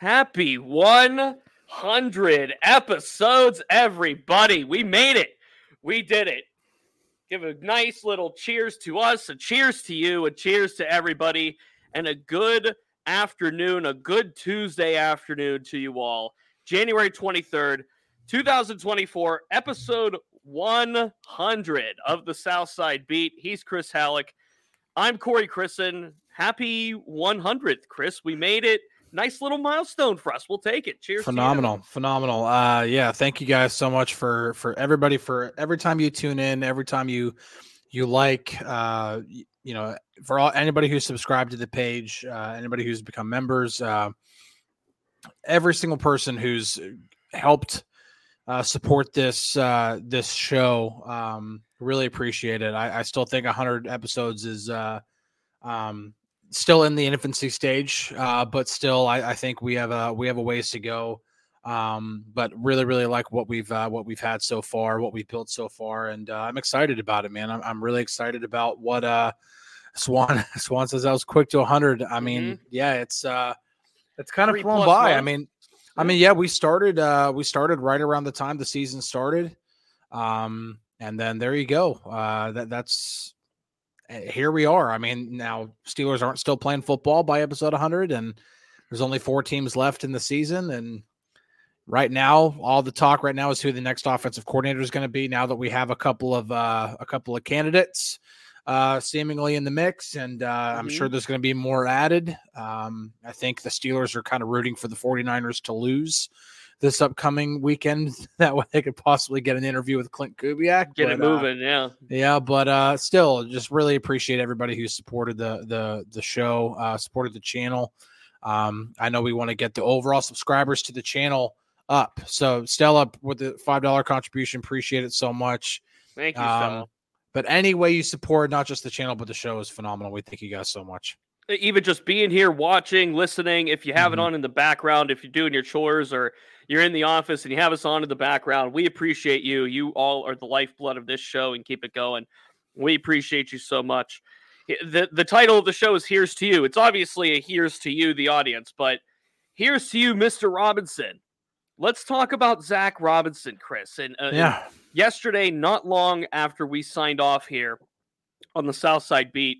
Happy 100 episodes, everybody. We made it. We did it. Give a nice little cheers to us, a cheers to you, a cheers to everybody, and a good afternoon, a good Tuesday afternoon to you all. January 23rd, 2024, episode 100 of the South Side Beat. He's Chris Halicke. I'm Corey Crisan. Happy 100th, Chris. We made it nice little milestone for us. We'll take it. Cheers. Phenomenal, phenomenal. Uh, yeah, thank you guys so much for for everybody for every time you tune in, every time you you like, uh, you know, for all anybody who's subscribed to the page, uh, anybody who's become members, uh, every single person who's helped uh, support this uh, this show. Um, really appreciate it. I, I still think 100 episodes is uh, um, still in the infancy stage, uh, but still, I, I, think we have a we have a ways to go. Um, but really, really like what we've uh, what we've had so far, what we've built so far, and uh, I'm excited about it, man. I'm, I'm really excited about what uh, Swan Swan says. I was quick to 100. I mean, mm-hmm. yeah, it's uh, it's kind of flown by. Months. I mean, I mean, yeah, we started uh, we started right around the time the season started. Um, and then there you go. Uh, that that's here we are. I mean, now Steelers aren't still playing football by episode 100, and there's only four teams left in the season. And right now, all the talk right now is who the next offensive coordinator is going to be. Now that we have a couple of uh, a couple of candidates uh, seemingly in the mix, and uh, mm-hmm. I'm sure mm-hmm. there's going to be more added. Um, I think the Steelers are kind of rooting for the 49ers to lose this upcoming weekend. That way they could possibly get an interview with Klint Kubiak. Get but, it moving, uh, yeah. Yeah, but uh still just really appreciate everybody who supported the the the show, uh supported the channel. Um I know we want to get the overall subscribers to the channel up. So Stella with the five dollar contribution, appreciate it so much. Thank you, um, Stella. But any way you support not just the channel but the show is phenomenal. We thank you guys so much even just being here watching listening if you have mm-hmm. it on in the background if you're doing your chores or you're in the office and you have us on in the background. We appreciate you. You all are the lifeblood of this show and keep it going. We appreciate you so much. The the title of the show is Here's to You. It's obviously a here's to you, the audience, but here's to you, Mr. Robinson. Let's talk about Zach Robinson, Chris. And, uh, yeah. And yesterday, not long after we signed off here on the South Side beat,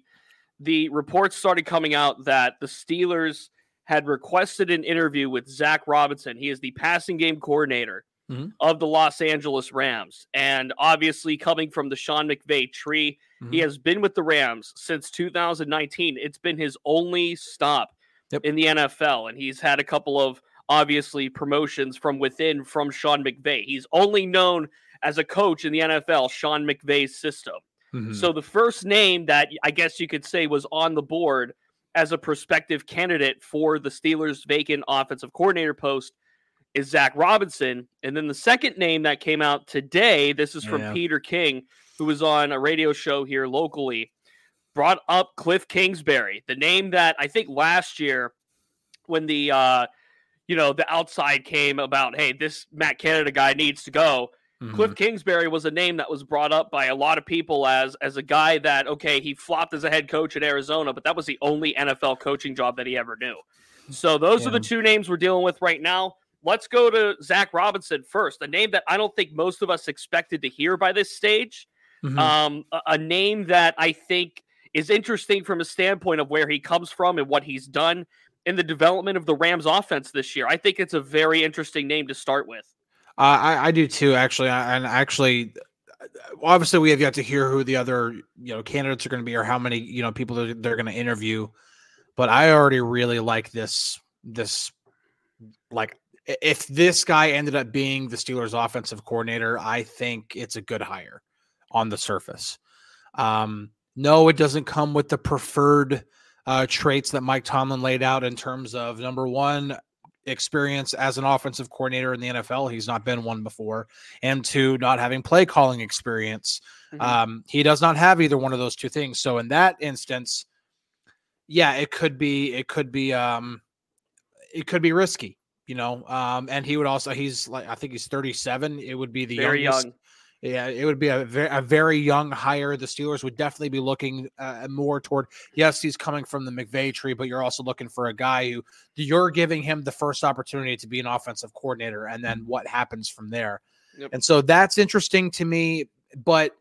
the reports started coming out that the Steelers – had requested an interview with Zach Robinson. He is the passing game coordinator mm-hmm. of the Los Angeles Rams. And obviously, coming from the Sean McVay tree, mm-hmm. he has been with the Rams since 2019. It's been his only stop yep. in the NFL. And he's had a couple of obviously promotions from within from Sean McVay. He's only known as a coach in the NFL, Sean McVay's system. Mm-hmm. So the first name that I guess you could say was on the board as a prospective candidate for the Steelers' vacant offensive coordinator post is Zach Robinson. And then the second name that came out today, this is from yeah. Peter King, who was on a radio show here locally, brought up Cliff Kingsbury, the name that I think last year when the uh, you know the outside came about, hey, this Matt Canada guy needs to go. Mm-hmm. Cliff Kingsbury was a name that was brought up by a lot of people as as a guy that okay he flopped as a head coach at Arizona, but that was the only NFL coaching job that he ever knew. So those yeah. are the two names we're dealing with right now. Let's go to Zach Robinson first, a name that I don't think most of us expected to hear by this stage. Mm-hmm. Um, a, a name that I think is interesting from a standpoint of where he comes from and what he's done. in the development of the Rams offense this year. I think it's a very interesting name to start with. Uh, I, I do too, actually. And actually, obviously, we have yet to hear who the other you know candidates are going to be or how many you know people they're, they're going to interview. But I already really like this this like if this guy ended up being the Steelers offensive coordinator, I think it's a good hire on the surface. Um, no, it doesn't come with the preferred uh, traits that Mike Tomlin laid out in terms of number one, experience as an offensive coordinator in the NFL. He's not been one before. And two, not having play calling experience. Mm-hmm. Um, he does not have either one of those two things. So in that instance, yeah, it could be, it could be, um, it could be risky, you know. Um, and he would also, he's like, I think he's 37. It would be the very youngest, young. Yeah, it would be a very, a very young hire. The Steelers would definitely be looking uh, more toward. Yes, he's coming from the McVay tree, but you're also looking for a guy who you're giving him the first opportunity to be an offensive coordinator, and then what happens from there. Yep. And so that's interesting to me. But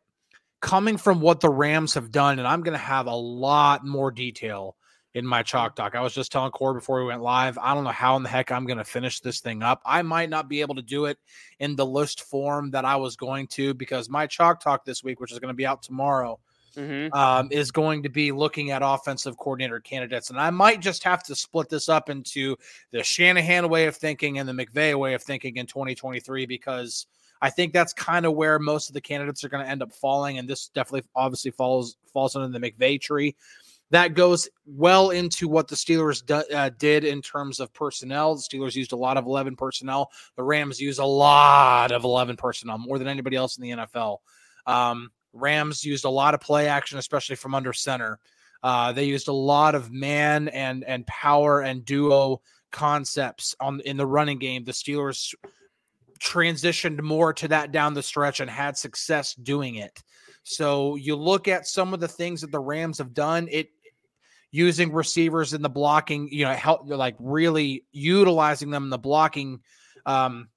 coming from what the Rams have done, and I'm going to have a lot more detail in my chalk talk. I was just telling Core before we went live. I don't know how in the heck I'm going to finish this thing up. I might not be able to do it in the list form that I was going to because my chalk talk this week, which is going to be out tomorrow, mm-hmm. um, is going to be looking at offensive coordinator candidates. And I might just have to split this up into the Shanahan way of thinking and the McVay way of thinking in 2023 because. I think that's kind of where most of the candidates are going to end up falling, and this definitely, obviously, falls falls under the McVay tree that goes well into what the Steelers uh, did in terms of personnel. The Steelers used a lot of 11 personnel. The Rams use a lot of 11 personnel, more than anybody else in the NFL. Um, Rams used a lot of play action, especially from under center. Uh, they used a lot of man and and power and duo concepts on in the running game. The Steelers transitioned more to that down the stretch and had success doing it. So you look at some of the things that the Rams have done. It using receivers in the blocking, you know, help like really utilizing them in the blocking um,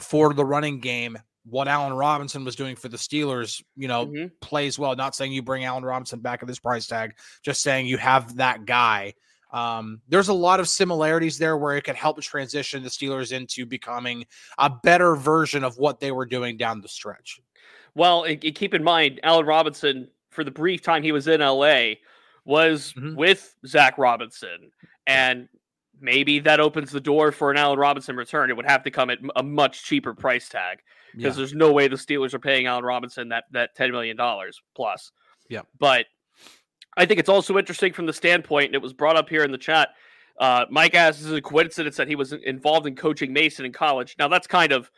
for the running game. What Allen Robinson was doing for the Steelers, you know, mm-hmm. plays well. Not saying you bring Allen Robinson back at this price tag, just saying you have that guy. Um, there's a lot of similarities there where it could help transition the Steelers into becoming a better version of what they were doing down the stretch. Well, keep in mind, Allen Robinson, for the brief time he was in LA, was mm-hmm. with Zach Robinson. And maybe that opens the door for an Allen Robinson return. It would have to come at a much cheaper price tag because yeah. there's no way the Steelers are paying Allen Robinson that that $10 million plus. Yeah. But I think it's also interesting from the standpoint, and it was brought up here in the chat. Uh, Mike asks, is it a coincidence that he was involved in coaching Mason in college? Now, that's kind of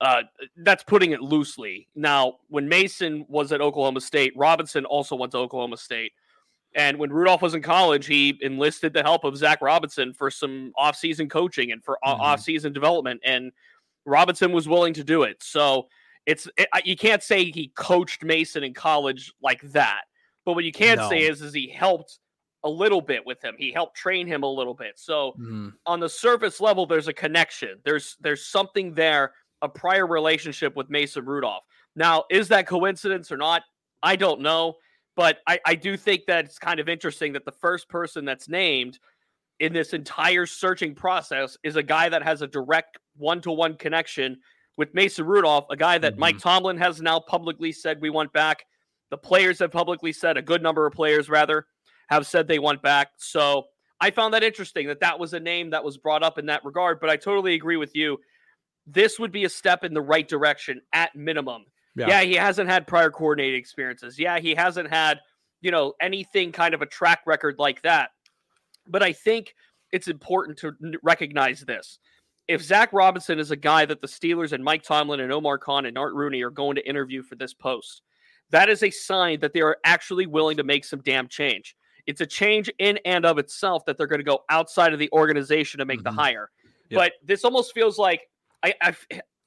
uh, that's putting it loosely. Now, when Mason was at Oklahoma State, Robinson also went to Oklahoma State. And when Rudolph was in college, he enlisted the help of Zach Robinson for some offseason coaching and for mm-hmm. offseason development. And Robinson was willing to do it. So it's it, you can't say he coached Mason in college like that. But what you can no. say is, is he helped a little bit with him. He helped train him a little bit. So mm. on the surface level, there's a connection. There's there's something there, a prior relationship with Mason Rudolph. Now, is that coincidence or not? I don't know. But I, I do think that it's kind of interesting that the first person that's named in this entire searching process is a guy that has a direct one to one connection with Mason Rudolph, a guy that mm-hmm. Mike Tomlin has now publicly said we want back. The players have publicly said, a good number of players rather, have said they want back. So I found that interesting that that was a name that was brought up in that regard. But I totally agree with you. This would be a step in the right direction at minimum yeah. yeah, he hasn't had prior coordinating experiences. Yeah, he hasn't had, you know, anything kind of a track record like that. But I think it's important to recognize this. If Zach Robinson is a guy that the Steelers and Mike Tomlin and Omar Khan and Art Rooney are going to interview for this post, that is a sign that they are actually willing to make some damn change. It's a change in and of itself that they're going to go outside of the organization to make mm-hmm. the hire. Yep. But this almost feels like I, I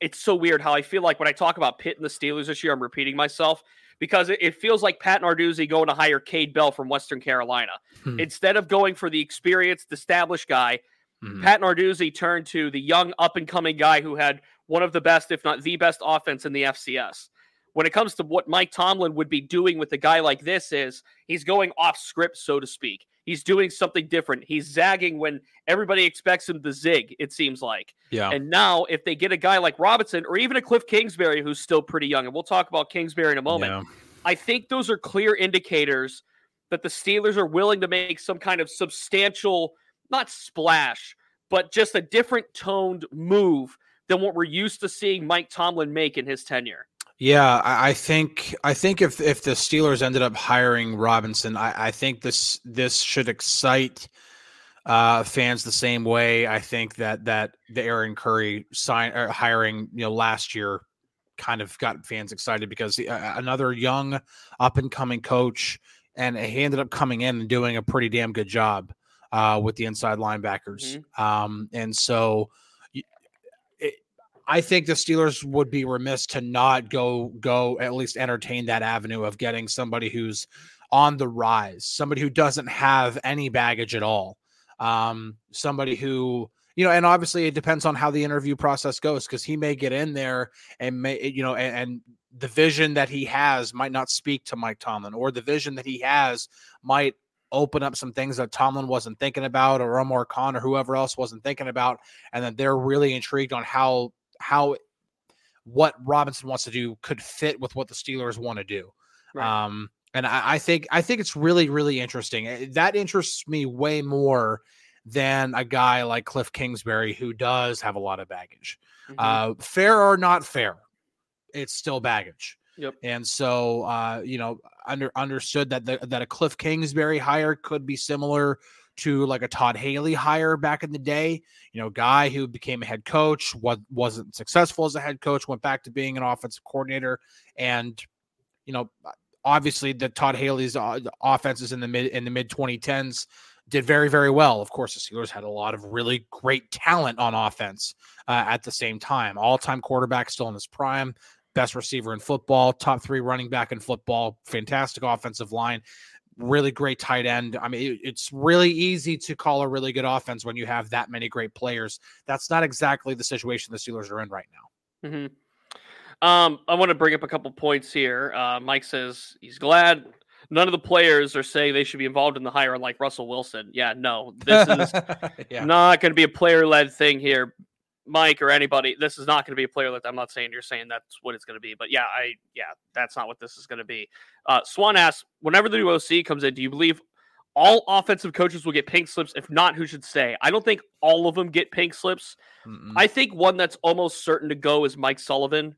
it's so weird how I feel like when I talk about Pitt and the Steelers this year, I'm repeating myself because it, it feels like Pat Narduzzi going to hire Kade Bell from Western Carolina. Hmm. Instead of going for the experienced, established guy, hmm. Pat Narduzzi turned to the young, up and coming guy who had one of the best, if not the best, offense in the FCS. When it comes to what Mike Tomlin would be doing with a guy like this, is he's going off script, so to speak. He's doing something different. He's zagging when everybody expects him to zig, it seems like. Yeah. And now, if they get a guy like Robinson or even a Cliff Kingsbury who's still pretty young, and we'll talk about Kingsbury in a moment, Yeah. I think those are clear indicators that the Steelers are willing to make some kind of substantial, not splash, but just a different toned move than what we're used to seeing Mike Tomlin make in his tenure. Yeah, I, think I think if if the Steelers ended up hiring Robinson, I, I think this this should excite uh, fans the same way. I think that that the Aaron Curry sign or hiring you know last year kind of got fans excited because uh, another young up and coming coach, and he ended up coming in and doing a pretty damn good job uh, with the inside linebackers. Um, and so I think the Steelers would be remiss to not go go at least entertain that avenue of getting somebody who's on the rise, somebody who doesn't have any baggage at all, um, somebody who you know, and obviously it depends on how the interview process goes because he may get in there and may you know, and, and the vision that he has might not speak to Mike Tomlin, or the vision that he has might open up some things that Tomlin wasn't thinking about, or Omar Khan, or whoever else wasn't thinking about, and that they're really intrigued on how how what Robinson wants to do could fit with what the Steelers want to do. Right. Um, and I, I think I think it's really really interesting. Eh, That interests me way more than a guy like Cliff Kingsbury who does have a lot of baggage. Mhm. Uh, fair or not fair, it's still baggage. Yep. And so, uh, you know, under understood that the, that a Cliff Kingsbury hire could be similar to like a Todd Haley hire back in the day. You know, guy who became a head coach, what wasn't successful as a head coach, went back to being an offensive coordinator, and you know, obviously the Todd Haley's uh, offenses in the mid in the mid 2010s did very very well. Of course, the Steelers had a lot of really great talent on offense uh, at the same time. All time quarterback still in his prime, best receiver in football, top three running back in football, fantastic offensive line, really great tight end. I mean, it- it's really easy to call a really good offense when you have that many great players. That's not exactly the situation the Steelers are in right now. hmm Um, I want to bring up a couple points here. Uh, Mike says he's glad none of the players are saying they should be involved in the hire, like Russell Wilson. Yeah, no, this is yeah. not going to be a player led thing here. Mike or anybody, this is not going to be a player led. I'm not saying you're saying that's what it's going to be, but yeah, I yeah, that's not what this is going to be. Uh, Swan asks, whenever the new OC comes in, do you believe all offensive coaches will get pink slips? If not, who should stay? I don't think all of them get pink slips. Mm-mm. I think one that's almost certain to go is Mike Sullivan.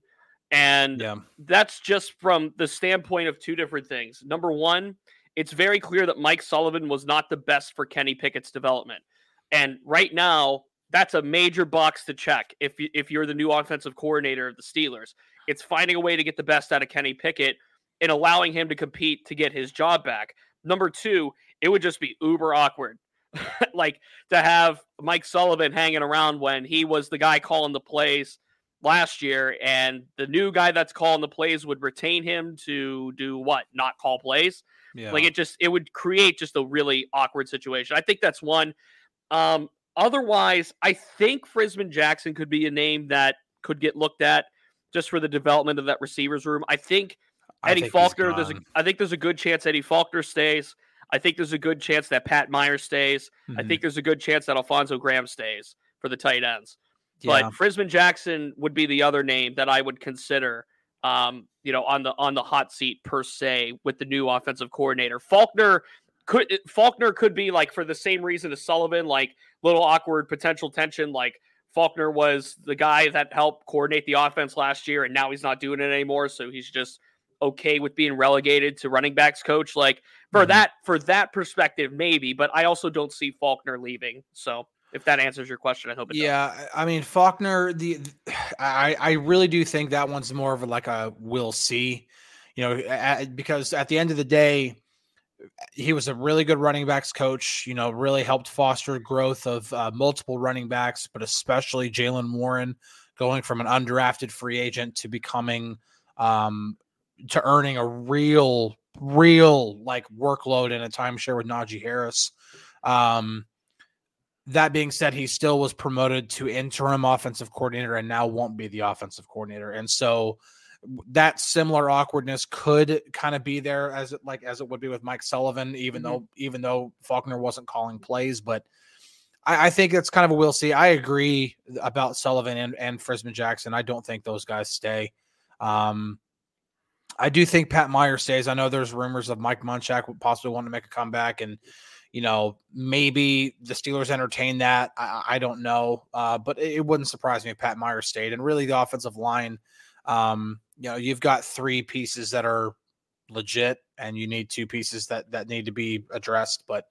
And yeah. that's just from the standpoint of two different things. Number one, it's very clear that Mike Sullivan was not the best for Kenny Pickett's development. And right now, that's a major box to check if, you, if you're the new offensive coordinator of the Steelers. It's finding a way to get the best out of Kenny Pickett and allowing him to compete to get his job back. Number two, it would just be uber awkward. like to have Mike Sullivan hanging around when he was the guy calling the plays last year, and the new guy that's calling the plays would retain him to do what? Not call plays. Yeah. Like it just it would create just a really awkward situation. I think that's one. Um, otherwise, I think Frisman Jackson could be a name that could get looked at just for the development of that receivers room. I think I Eddie think Faulkner. There's a. I think there's a good chance Eddie Faulkner stays. I think there's a good chance that Pat Meyer stays. I Mhm. think there's a good chance that Alfonso Graham stays for the tight ends. Yeah. But Frisman Jackson would be the other name that I would consider, um, you know, on the on the hot seat per se with the new offensive coordinator. Faulkner could Faulkner could be like for the same reason as Sullivan, like little awkward potential tension. Like Faulkner was the guy that helped coordinate the offense last year, and now he's not doing it anymore, so he's just okay with being relegated to running backs coach. Like for Mhm. that for that perspective, maybe, but I also don't see Faulkner leaving. So if that answers your question, I hope it does. Yeah, I I mean Faulkner. The I I really do think that one's more of a, like a we'll see, you know, a- because at the end of the day, he was a really good running backs coach. You know, really helped foster growth of uh, multiple running backs, but especially Jaylen Warren going from an undrafted free agent to becoming um to earning a real real like workload in a timeshare with Najee Harris. Um that being said, he still was promoted to interim offensive coordinator and now won't be the offensive coordinator. And so that similar awkwardness could kind of be there as it like as it would be with Mike Sullivan, even mm-hmm. though even though Faulkner wasn't calling plays, but I, I, think it's kind of a we'll see. I agree about Sullivan and, and Frisman Jackson. I don't think those guys stay. Um, I do think Pat Meyer stays. I know there's rumors of Mike Munchak would possibly wanting to make a comeback, and you know maybe the Steelers entertain that. I, I don't know, uh, but it, it, wouldn't surprise me if Pat Meyer stayed. And really, the offensive line, um, you know, you've got three pieces that are legit, and you need two pieces that that need to be addressed. But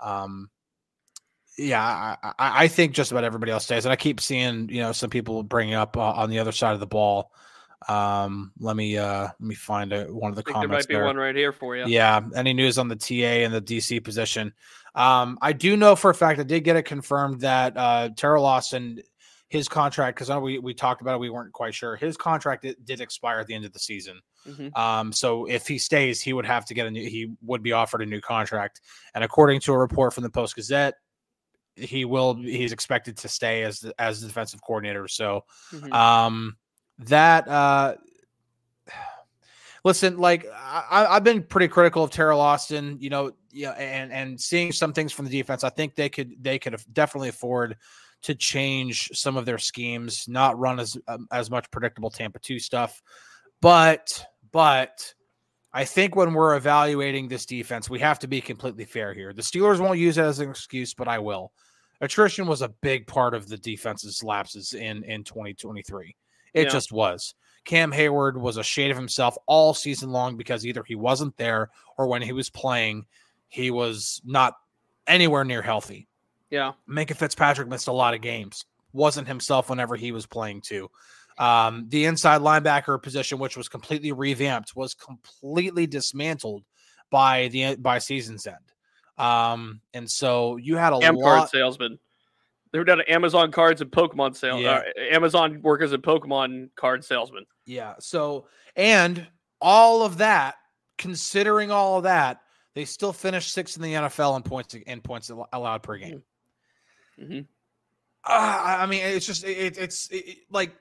um, yeah, I, I, think just about everybody else stays, and I keep seeing you know some people bringing up uh, on the other side of the ball. Um, let me uh let me find a, one of the comments. There might be there. one right here for you. Yeah. Any news on the TA and the DC position? Um, I do know for a fact I did get it confirmed that uh Teryl Austin, his contract, because we we talked about it, we weren't quite sure. His contract did, did expire at the end of the season. Mm-hmm. Um, so if he stays, he would have to get a new. He would be offered a new contract, and according to a report from the Post Gazette, he will. He's expected to stay as the, as the defensive coordinator. So, mm-hmm. um that uh listen, like I, have been pretty critical of Teryl Austin, you know, yeah, and and seeing some things from the defense. I think they could they could definitely afford to change some of their schemes, not run as um, as much predictable Tampa two stuff. But but I think when we're evaluating this defense, we have to be completely fair here. The Steelers won't use it as an excuse, but I will. Attrition was a big part of the defense's lapses in in 2023. It yeah. just was. Cam Heyward was a shade of himself all season long because either he wasn't there or when he was playing, he was not anywhere near healthy. Yeah. Minkah Fitzpatrick missed a lot of games. Wasn't himself whenever he was playing too. Um, the inside linebacker position, which was completely revamped, was completely dismantled by the by season's end. Um, and so you had a Cam lot salesman. They were down to Amazon cards and Pokemon sales. Yeah. Uh, Amazon workers and Pokemon card salesmen. Yeah. So, and all of that, considering all of that, they still finished sixth in the NFL in points in points allowed per game. Mm-hmm. Uh, I mean, it's just it, it's it, like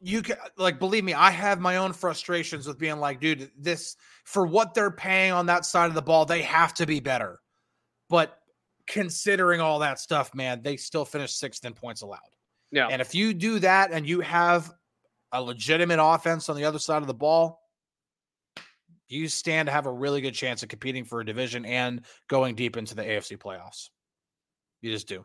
you can like believe me, I have my own frustrations with being like, dude, this for what they're paying on that side of the ball, they have to be better. But considering all that stuff, man, they still finished sixth in points allowed. Yeah. And if you do that and you have a legitimate offense on the other side of the ball, you stand to have a really good chance of competing for a division and going deep into the AFC playoffs. You just do.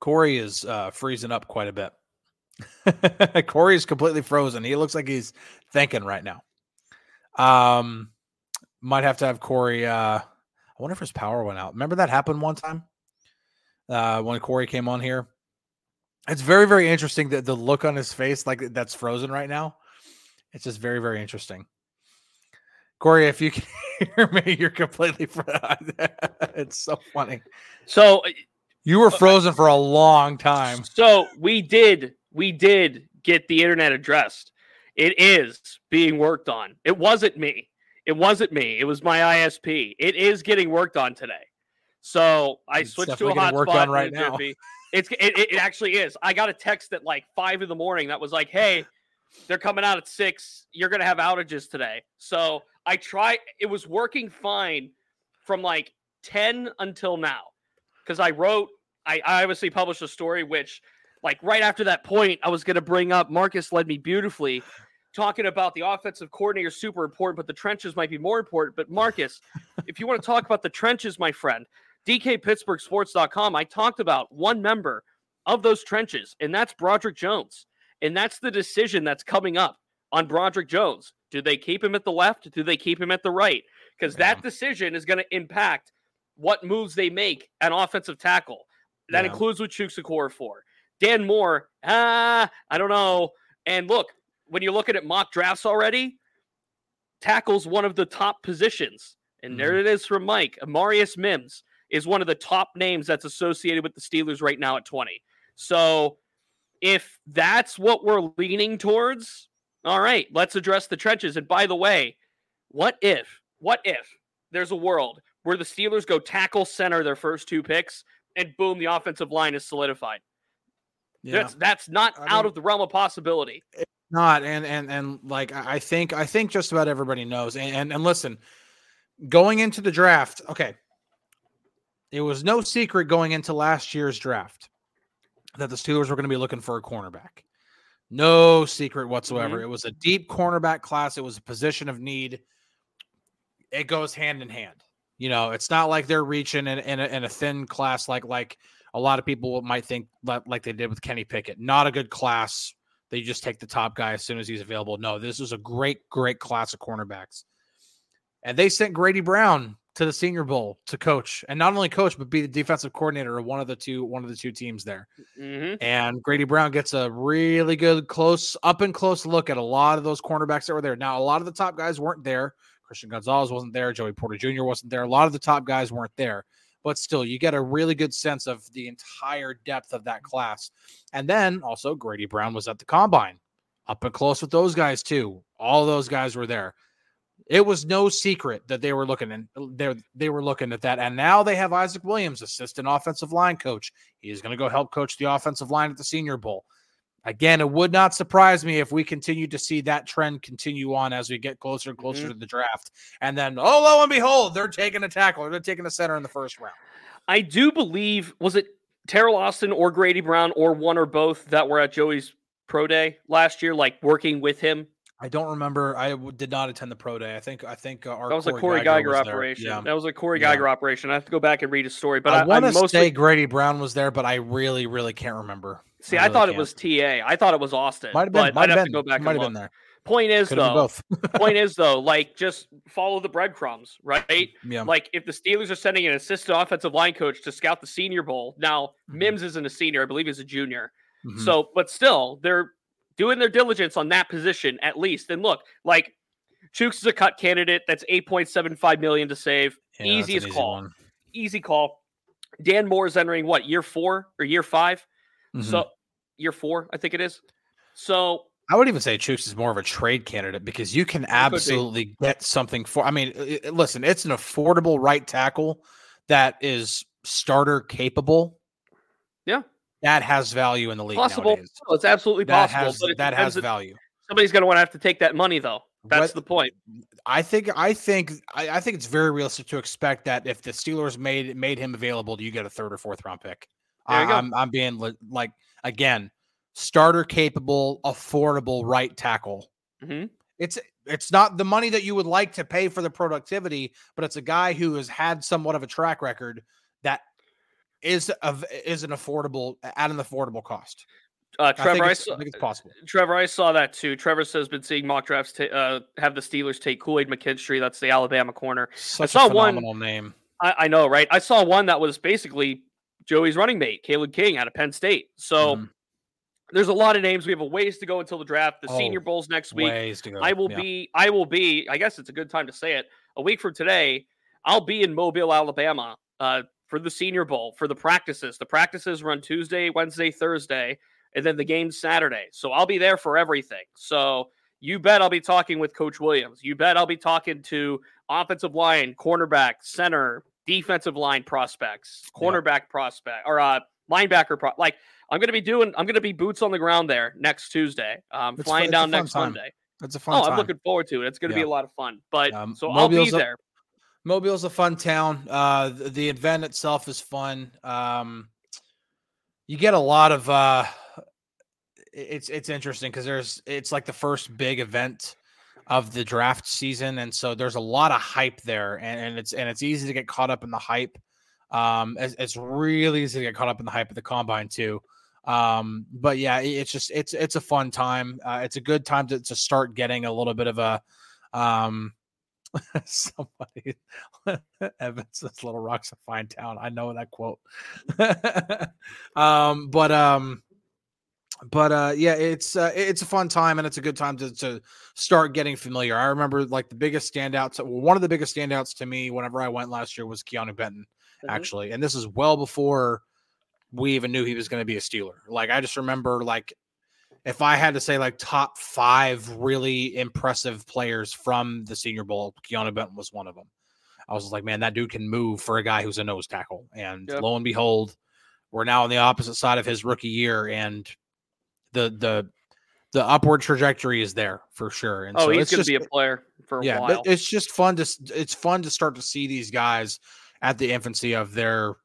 Corey is uh, freezing up quite a bit. Corey is completely frozen. He looks like he's thinking right now. Um, might have to have Corey. Uh, I wonder if his power went out. Remember that happened one time uh, when Corey came on here. It's very, very interesting that the look on his face, like that's frozen right now. It's just very, very interesting. Corey, if you can hear me, you're completely frozen. it's so funny. So you were frozen for a long time. So we did, we did get the internet addressed. It is being worked on. It wasn't me. It wasn't me. It was my ISP. It is getting worked on today. So I it's switched to a hotspot right now. It's it, it actually is. I got a text at like five in the morning that was like, "Hey, they're coming out at six. You're gonna have outages today." So I try. It was working fine from like ten until now because I wrote. I, I obviously published a story which like right after that point, I was going to bring up Marcus led me beautifully, talking about the offensive coordinator super important, but the trenches might be more important. But Marcus, if you want to talk about the trenches, my friend, DKPittsburghSports.com, I talked about one member of those trenches, and that's Broderick Jones. And that's the decision that's coming up on Broderick Jones. Do they keep him at the left? Do they keep him at the right? Because yeah. that decision is going to impact what moves they make an offensive tackle. That yeah. includes what Chuks for. Dan Moore, ah, I don't know. And look, when you're looking at mock drafts already, tackles one of the top positions. And there Mm-hmm. it is from Mike. Amarius Mims is one of the top names that's associated with the Steelers right now at 20. So if that's what we're leaning towards, all right, let's address the trenches. And by the way, what if, what if there's a world where the Steelers go tackle center their first two picks and boom, the offensive line is solidified? That's that's not I out mean- of the realm of possibility. It's not and and and like i think i think just about everybody knows and, and and listen going into the draft okay it was no secret going into last year's draft that the steelers were going to be looking for a cornerback. No secret whatsoever. Mm-hmm. It was a deep cornerback class. It was a position of need. It goes hand in hand you know it's not like they're reaching in, in, a, in a thin class like like a lot of people might think like, they did with kenny pickett not a good class they just take the top guy as soon as he's available. No, this was a great, great class of cornerbacks. And they sent Grady Brown to the Senior Bowl to coach, and not only coach, but be the defensive coordinator of one of the two one of the two teams there. hmm And Grady Brown gets a really good close up and close look at a lot of those cornerbacks that were there. Now, a lot of the top guys weren't there. Christian Gonzalez wasn't there. Joey Porter Jr. wasn't there. A lot of the top guys weren't there. But still, you get a really good sense of the entire depth of that class. And then also, Grady Brown was at the combine, up and close with those guys too. All those guys were there. It was no secret that they were looking and they they were looking at that. And now they have Isaac Williams, assistant offensive line coach. He's going to go help coach the offensive line at the Senior Bowl. Again, it would not surprise me if we continue to see that trend continue on as we get closer and closer mm-hmm. to the draft. And then, oh, lo and behold, they're taking a tackle or they're taking a center in the first round. I do believe was it Teryl Austin or Grady Brown or one or both that were at Joey's pro day last year, like working with him. I don't remember. I w- did not attend the pro day. I think. I think uh, our That was a Corey Corey Geiger, operation. Yeah. That was a Corey Yeah. Geiger operation. I have to go back and read his story, but I I, want to mostly say Grady Brown was there, but I really, really can't remember. see. I I, thought it can't. was TA. I thought it was Austin. Might have been. Might I'd have been. to go back Might have been there. Point is Could though. point is though, like just follow the breadcrumbs, right? Yeah. Like if the Steelers are sending an assistant offensive line coach to scout the Senior Bowl, now Mims isn't a senior, I believe he's a junior. Mhm. So, but still, they're doing their diligence on that position at least. And look, like Chuks is a cut candidate. That's eight point seven five million to save. Yeah, Easiest easy call. one. Easy call. Dan Moore is entering what year four or year 5 Mhm. So year four, I think it is. So I would even say Chuks is more of a trade candidate because you can absolutely get something for. I mean, i- i- listen, it's an affordable right tackle that is starter capable. Yeah. That has value in the league. possible. nowadays. Oh, it's absolutely That possible. has it that has value. Somebody's going to want to have to take that money, though. That's What- the point. I think I think I, I think it's very realistic to expect that if the Steelers made made him available, do you get a third or fourth round pick. I. I'm I'm being li- like again, starter capable, affordable right tackle. Mhm. It's it's not the money that you would like to pay for the productivity, but it's a guy who has had somewhat of a track record that is of is an affordable at an affordable cost. Uh, I Trevor, think, I, saw, I think it's possible. Trevor, I saw that too. Trevor says been seeing mock drafts ta- uh, have the Steelers take Kool Aid McKinstry. That's the Alabama corner. Such saw a one- name. I, I know, right? I saw one that was basically Joey's running mate, Kalen King out of Penn State. So Mhm. there's a lot of names. We have a ways to go until the draft. The Oh, Senior Bowl's next week. Ways to go. I will Yeah. be. I will be. I guess it's a good time to say it. A week from today, I'll be in Mobile, Alabama, uh, for the Senior Bowl for the practices. The practices run Tuesday, Wednesday, Thursday, and then the game's Saturday. So I'll be there for everything. So you bet I'll be talking with Coach Williams. You bet I'll be talking to offensive line, cornerback, center, defensive line prospects, Yeah. cornerback prospect, or uh, linebacker. Pro- like I'm going to be doing. I'm going to be boots on the ground there next Tuesday. Um, flying fun- down next time. Monday. That's a fun Oh, time. I'm looking forward to it. It's going to be a lot of fun. But Um, so I'll be Mobile's a- there. Mobile's a fun town. Uh, the, the event itself is fun. Um, you get a lot of. Uh, it's it's interesting because there's it's like the first big event of the draft season, and so there's a lot of hype there, and, and it's and it's easy to get caught up in the hype. Um, it's, it's really easy to get caught up in the hype of the combine too. Um, but yeah, it's just it's it's a fun time. Uh, it's a good time to to start getting a little bit of a um somebody Evans says Little Rock's a fine town. I know that quote. um, but um, but uh yeah it's uh, it's a fun time and it's a good time to, to start getting familiar i remember like the biggest standouts one of the biggest standouts to me whenever i went last year was keeanu benton mm-hmm. actually and this is well before we even knew he was going to be a steeler like i just remember like if i had to say like top five really impressive players from the senior bowl keeanu benton was one of them i was like man that dude can move for a guy who's a nose tackle and yep. lo and behold we're now on the opposite side of his rookie year and the the the upward trajectory is there for sure. And oh, so he's going to be a player for a yeah, while. It's just fun to it's fun to start to see these guys at the infancy of their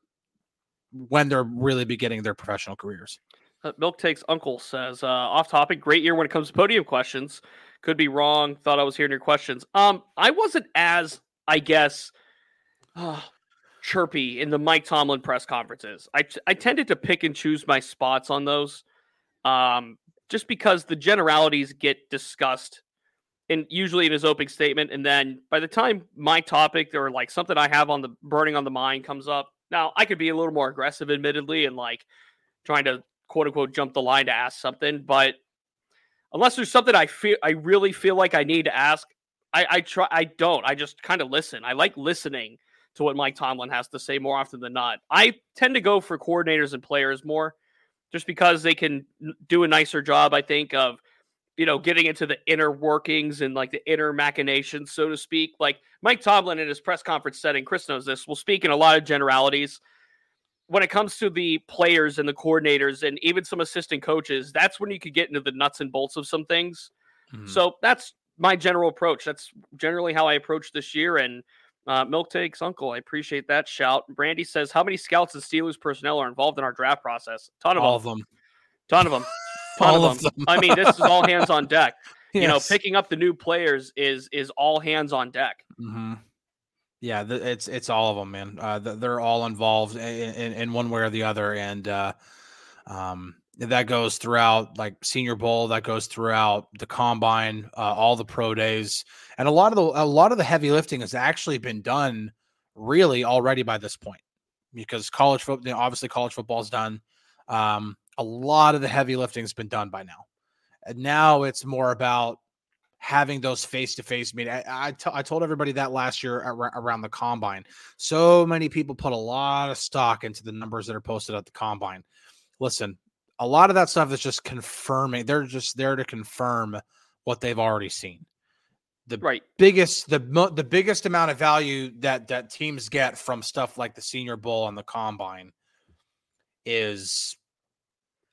when they're really beginning their professional careers. Uh, Milk takes uncle says uh, off topic. Great year when it comes to podium questions. Could be wrong. Thought I was hearing your questions. Um, I wasn't as I guess. Uh, chirpy in the Mike Tomlin press conferences. I, I tended to pick and choose my spots on those um, just because the generalities get discussed and usually in his opening statement. And then by the time my topic or like something I have on the burning on the mind comes up, now I could be a little more aggressive, admittedly, and like trying to quote unquote jump the line to ask something. But unless there's something I feel I really feel like I need to ask, I, I try I don't. I just kind of listen. I like listening to what Mike Tomlin has to say more often than not. I tend to go for coordinators and players more just because they can do a nicer job, I think, of you know getting into the inner workings and like the inner machinations, so to speak. Like Mike Tomlin in his press conference setting, Chris knows this, will speak in a lot of generalities. When it comes to the players and the coordinators and even some assistant coaches, that's when you could get into the nuts and bolts of some things. Mm-hmm. So that's my general approach. That's generally how I approach this year. And uh, Milk takes uncle. I appreciate that shout. Brandy says, "How many scouts and Steelers personnel are involved in our draft process? Ton of all them. of them. Ton of them. Ton all of them. them. I mean, this is all hands on deck. yes. You know, picking up the new players is is all hands on deck. Mm-hmm. Yeah, the, it's it's all of them, man. Uh, they're all involved in, in, in, one way or the other, and uh, um, that goes throughout like Senior Bowl, that goes throughout the combine, uh, all the pro days, and a lot of the a lot of the heavy lifting has actually been done really already by this point because college football, you know, obviously college football's done. Um, a lot of the heavy lifting has been done by now, and now it's more about having those face to face meetings. I, I, t- I told everybody that last year ar- around the combine. So many people put a lot of stock into the numbers that are posted at the combine. Listen, a lot of that stuff is just confirming. They're just there to confirm what they've already seen. The right. biggest the the biggest amount of value that that teams get from stuff like the Senior Bowl and the Combine is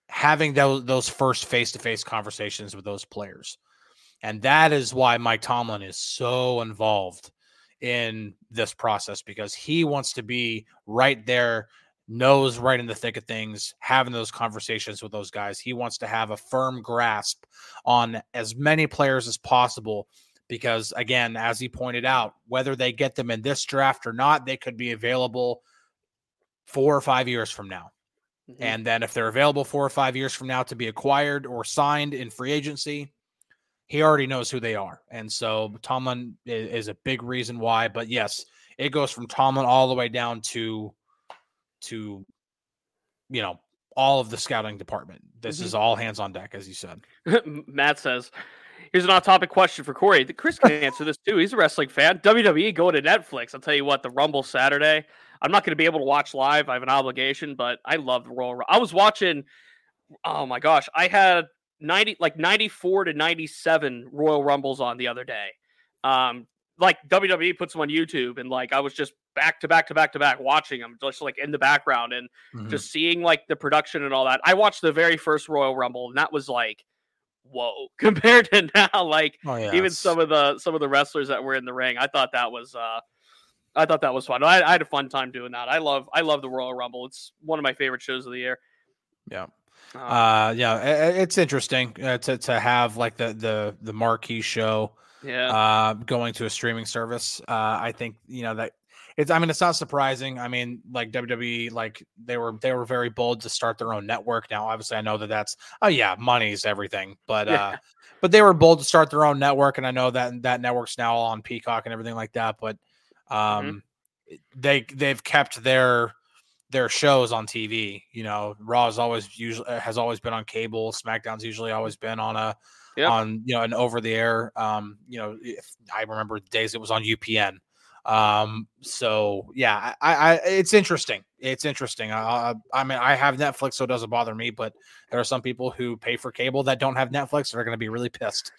having those those first face to face conversations with those players, and that is why Mike Tomlin is so involved in this process because he wants to be right there nose right in the thick of things, having those conversations with those guys. He wants to have a firm grasp on as many players as possible because, again, as he pointed out, whether they get them in this draft or not, they could be available four or five years from now. Mm-hmm. And then if they're available four or five years from now to be acquired or signed in free agency, he already knows who they are. And so Tomlin is, a big reason why. But yes, it goes from Tomlin all the way down to to you know all of the scouting department. This mm-hmm. is all hands on deck, as you said. Matt says, "Here's an off-topic question for Corey. Chris can answer this too. He's a wrestling fan. WWE going to Netflix. I'll tell you what, the Rumble Saturday. I'm not going to be able to watch live. I have an obligation, but I love the Royal. I was watching. Oh my gosh, I had 90 like 94 to 97 Royal Rumbles on the other day. Um, like WWE puts them on YouTube, and like I was just back to back to back to back watching them, just like in the background and mm-hmm. just seeing like the production and all that. I watched the very first Royal Rumble, and that was like, whoa, compared to now. Like oh, yes. even some of the some of the wrestlers that were in the ring, I thought that was uh I thought that was fun. I, I had a fun time doing that. I love I love the Royal Rumble. It's one of my favorite shows of the year. Yeah. Uh, yeah, it's interesting uh, to to have like the the the marquee show yeah. Uh, going to a streaming service. Uh, I think you know that it's. I mean, it's not surprising. I mean, like WWE, like they were they were very bold to start their own network. Now, obviously, I know that that's oh yeah, money's everything, but yeah. uh, but they were bold to start their own network, and I know that that network's now on Peacock and everything like that. But mm-hmm. um, mm-hmm. they they've kept their their shows on TV. You know, Raw is always usually has always been on cable. SmackDown's usually always been on a yep. on you know an over the air. Um, you know, if I remember the days it was on UPN. Um, so yeah, I, I it's interesting. It's interesting. I, I mean, I have Netflix, so it doesn't bother me. But there are some people who pay for cable that don't have Netflix. They're going to be really pissed.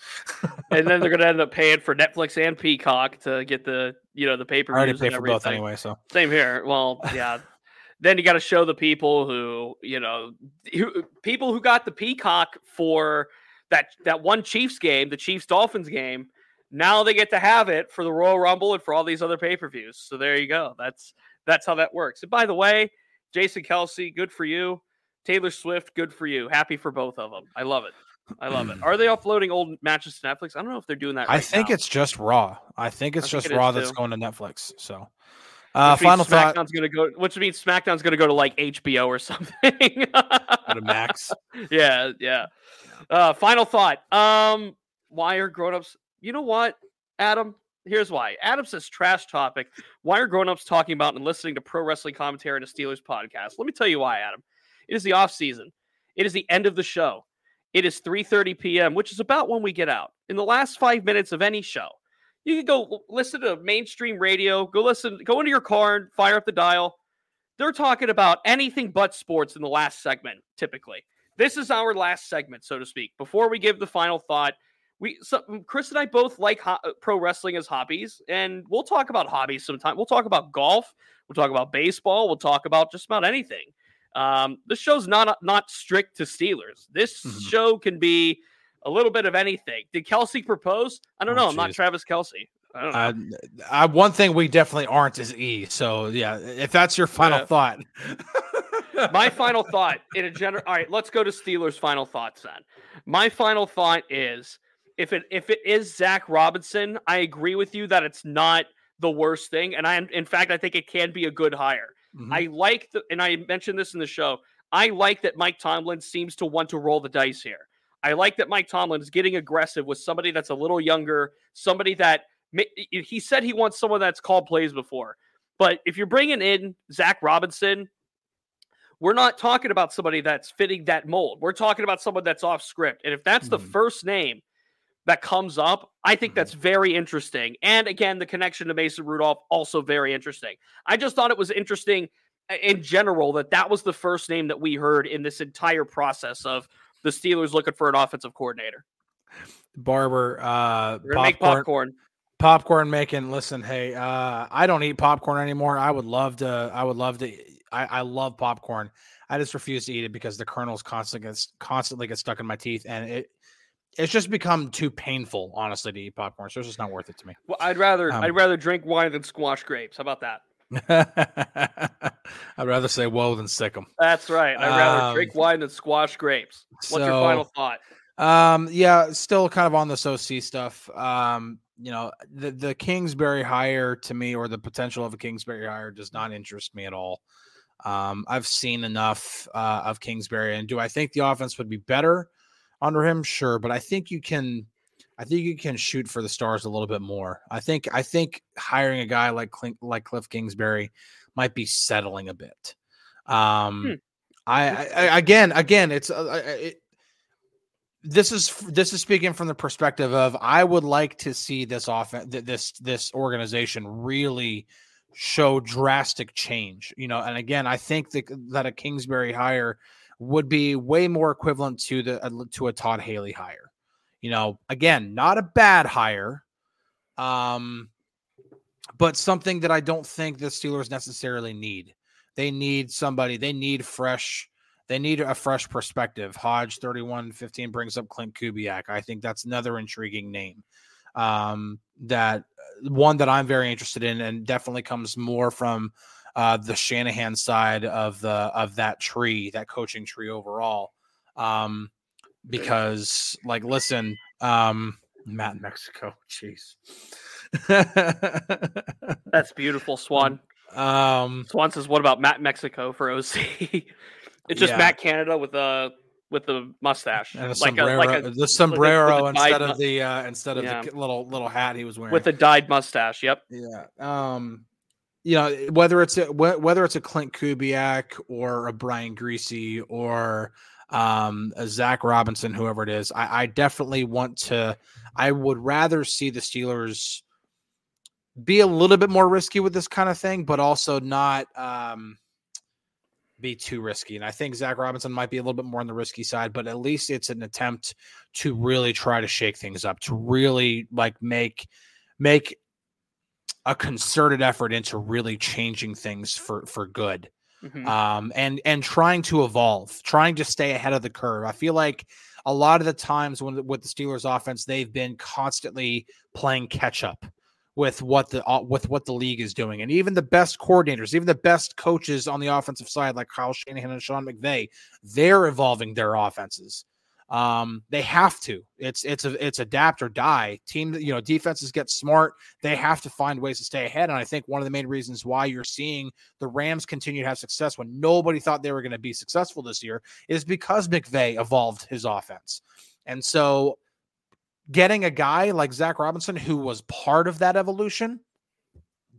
and then they're going to end up paying for Netflix and Peacock to get the you know the paper. I already pay for both anyway. So same here. Well, yeah. Then you got to show the people who you know who, people who got the Peacock for that that one Chiefs game, the Chiefs Dolphins game now they get to have it for the Royal Rumble and for all these other pay per views. So there you go. That's that's how that works. And by the way, Jason Kelce good for you. Taylor Swift, good for you. Happy for both of them. I love it. I love it. Are they uploading old matches to Netflix? I don't know if they're doing that. Right I think now. it's just Raw. I think it's I just think it Raw that's going to Netflix. So, uh, final SmackDown's thought. Gonna go, which means SmackDown's going to go to like HBO or something. to Max. Yeah, yeah. Uh, final thought. Um, why are grown-ups you know what, Adam? Here's why. Adam says trash topic. Why are grown-ups talking about and listening to pro wrestling commentary in a Steelers podcast? Let me tell you why, Adam. It is the off season. It is the end of the show. It is 3:30 p.m., which is about when we get out. In the last five minutes of any show, you can go listen to mainstream radio. Go listen. Go into your car and fire up the dial. They're talking about anything but sports in the last segment. Typically, this is our last segment, so to speak. Before we give the final thought, we so mm, Chris and I both like ho- uh, pro wrestling as hobbies, and we'll talk about hobbies sometime. We'll talk about golf. We'll talk about baseball. We'll talk about just about anything. Um, this show's not not strict to Steelers. This mm-hmm. show can be a little bit of anything. Did Kelce propose? I don't oh, know. I'm not Travis Kelce. I don't know. Uh, one thing we definitely aren't is E. So yeah, if that's your final yeah. thought. My final thought in a general. All right, let's go to Steelers' final thoughts then. My final thought is if it if it is Zac Robinson, I agree with you that it's not the worst thing, and I am in fact I think it can be a good hire. Mm-hmm. I like the, and I mentioned this in the show. I like that Mike Tomlin seems to want to roll the dice here. I like that Mike Tomlin is getting aggressive with somebody that's a little younger, somebody that he said he wants someone that's called plays before. But if you're bringing in Zac Robinson, we're not talking about somebody that's fitting that mold. We're talking about someone that's off script. And if that's mm-hmm. the first name that comes up, I think that's mm-hmm. very interesting. And again, the connection to Mason Rudolph also very interesting. I just thought it was interesting in general that that was the first name that we heard in this entire process of the Steelers looking for an offensive coordinator. Barber, uh, popcorn, make popcorn. Popcorn making. Listen, hey, uh, I don't eat popcorn anymore. I would love to. I would love to. I, I love popcorn. I just refuse to eat it because the kernels constantly gets constantly get stuck in my teeth, and it it's just become too painful, honestly, to eat popcorn. So it's just not worth it to me. Well, I'd rather um, I'd rather drink wine than squash grapes. How about that? I'd rather say whoa than sick them. That's right. I'd rather um, drink wine than squash grapes. What's so, your final thought? Um, yeah, still kind of on this OC stuff. Um, you know, the the Kingsbury hire to me, or the potential of a Kingsbury hire, does not interest me at all. Um, I've seen enough uh, of Kingsbury, and do I think the offense would be better? under him, sure, but I think you can I think you can shoot for the stars a little bit more. I think I think hiring a guy like like Kliff Kingsbury might be settling a bit. Um, hmm. I, I, again again it's uh, it, this is this is speaking from the perspective of I would like to see this offense this this organization really show drastic change. You know, and again I think that that a Kingsbury hire would be way more equivalent to the uh, to a Todd Haley hire. You know, again, not a bad hire, um, but something that I don't think the Steelers necessarily need. They need somebody. They need fresh. They need a fresh perspective. Hodge 3115 brings up Klint Kubiak. I think that's another intriguing name. Um, that uh, one that I'm very interested in and definitely comes more from uh, the Shanahan side of the of that tree, that coaching tree overall. Um, because like, listen, um, Matt Mexico, jeez, that's beautiful, Swan. Um, Swan says, "What about Matt Mexico for OC?" it's just yeah. Matt Canada with a with the mustache and a like sombrero, a, like a, the sombrero like a, instead of the uh, instead of yeah. the little little hat he was wearing with a dyed mustache. Yep. Yeah. Um you know whether it's a whether it's a Klint Kubiak or a Brian Griese or um, a Zac Robinson, whoever it is, I, I definitely want to. I would rather see the Steelers be a little bit more risky with this kind of thing, but also not um, be too risky. And I think Zac Robinson might be a little bit more on the risky side, but at least it's an attempt to really try to shake things up, to really like make make a concerted effort into really changing things for for good. Mm-hmm. Um, and and trying to evolve, trying to stay ahead of the curve. I feel like a lot of the times when with the Steelers offense, they've been constantly playing catch up with what the uh, with what the league is doing, and even the best coordinators, even the best coaches on the offensive side, like Kyle Shanahan and Sean McVay, they're evolving their offenses. Um, they have to. It's it's a it's adapt or die. Team, you know, defenses get smart. They have to find ways to stay ahead. And I think one of the main reasons why you're seeing the Rams continue to have success when nobody thought they were going to be successful this year is because McVay evolved his offense. And so getting a guy like Zac Robinson who was part of that evolution,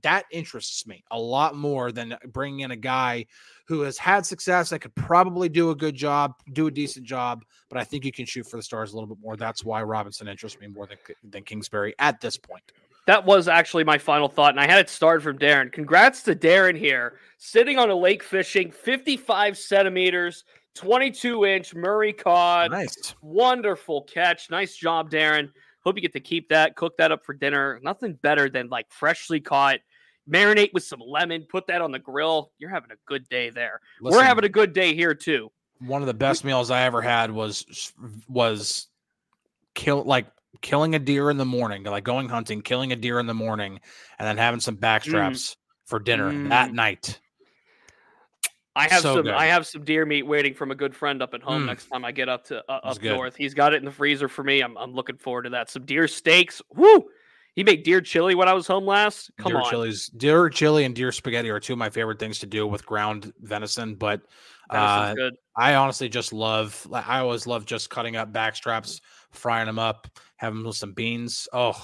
that interests me a lot more than bringing in a guy who has had success that could probably do a good job, do a decent job, but I think you can shoot for the stars a little bit more. That's why Robinson interests me more than, than Kingsbury at this point. That was actually my final thought, and I had it started from Darren. Congrats to Darren here, sitting on a lake fishing, 55 centimeters, 22 inch Murray cod. Nice. Wonderful catch. Nice job, Darren. Hope you get to keep that, cook that up for dinner. Nothing better than like freshly caught. Marinate with some lemon, put that on the grill. You're having a good day there. Listen, We're having a good day here too. One of the best meals I ever had was was kill like killing a deer in the morning, like going hunting, killing a deer in the morning, and then having some backstraps mm. for dinner mm. that night. I have so some. Good. I have some deer meat waiting from a good friend up at home mm. next time I get up to uh, up north. He's got it in the freezer for me. I'm, I'm looking forward to that. Some deer steaks. Woo! He made deer chili when I was home last. Come deer on, chilies, deer chili and deer spaghetti are two of my favorite things to do with ground venison. But uh, I honestly just love. I always love just cutting up backstraps, frying them up, having them with some beans. Oh,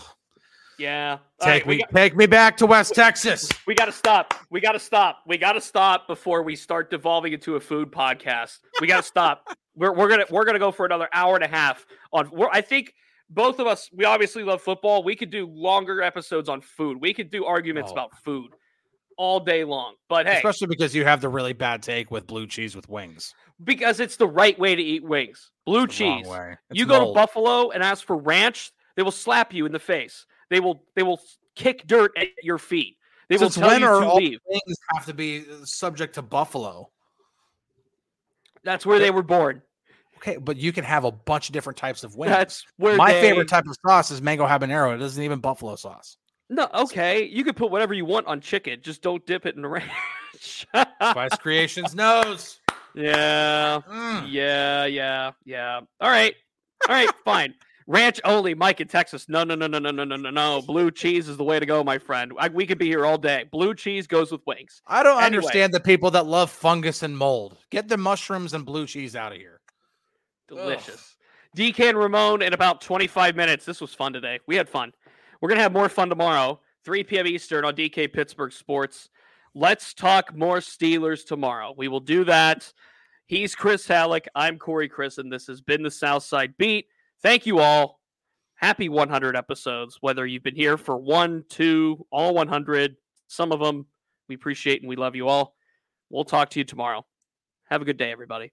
yeah. Take right, me got, take me back to West Texas. We got to stop. We got to stop. We got to stop before we start devolving into a food podcast. We got to stop. we're we're going to we're going to go for another hour and a half on I think both of us we obviously love football. We could do longer episodes on food. We could do arguments oh. about food all day long. But hey, especially because you have the really bad take with blue cheese with wings. Because it's the right way to eat wings. Blue cheese. You go mold. to Buffalo and ask for ranch, they will slap you in the face. They will they will kick dirt at your feet. They Since will tell when you to all leave. Things have to be uh, subject to Buffalo. That's where they were born. Okay, but you can have a bunch of different types of wings. That's where my they... favorite type of sauce is mango habanero. It isn't even buffalo sauce. No, okay. You can put whatever you want on chicken. Just don't dip it in ranch. Spice Creations knows. Yeah. Mm. Yeah, yeah, yeah. All right. All right, fine. Ranch only, Mike in Texas. No, no, no, no, no, no, no, no, no. Blue cheese is the way to go, my friend. I, we could be here all day. Blue cheese goes with wings. I don't anyway. understand the people that love fungus and mold. Get the mushrooms and blue cheese out of here. Delicious. Ugh. DK and Ramon in about 25 minutes. This was fun today. We had fun. We're going to have more fun tomorrow, 3 p.m. Eastern on DK Pittsburgh Sports. Let's talk more Steelers tomorrow. We will do that. He's Chris Halicke. I'm Corey Crisan, and this has been the South Side Beat. Thank you all. Happy 100 episodes, whether you've been here for one, two, all 100, some of them we appreciate and we love you all. We'll talk to you tomorrow. Have a good day, everybody.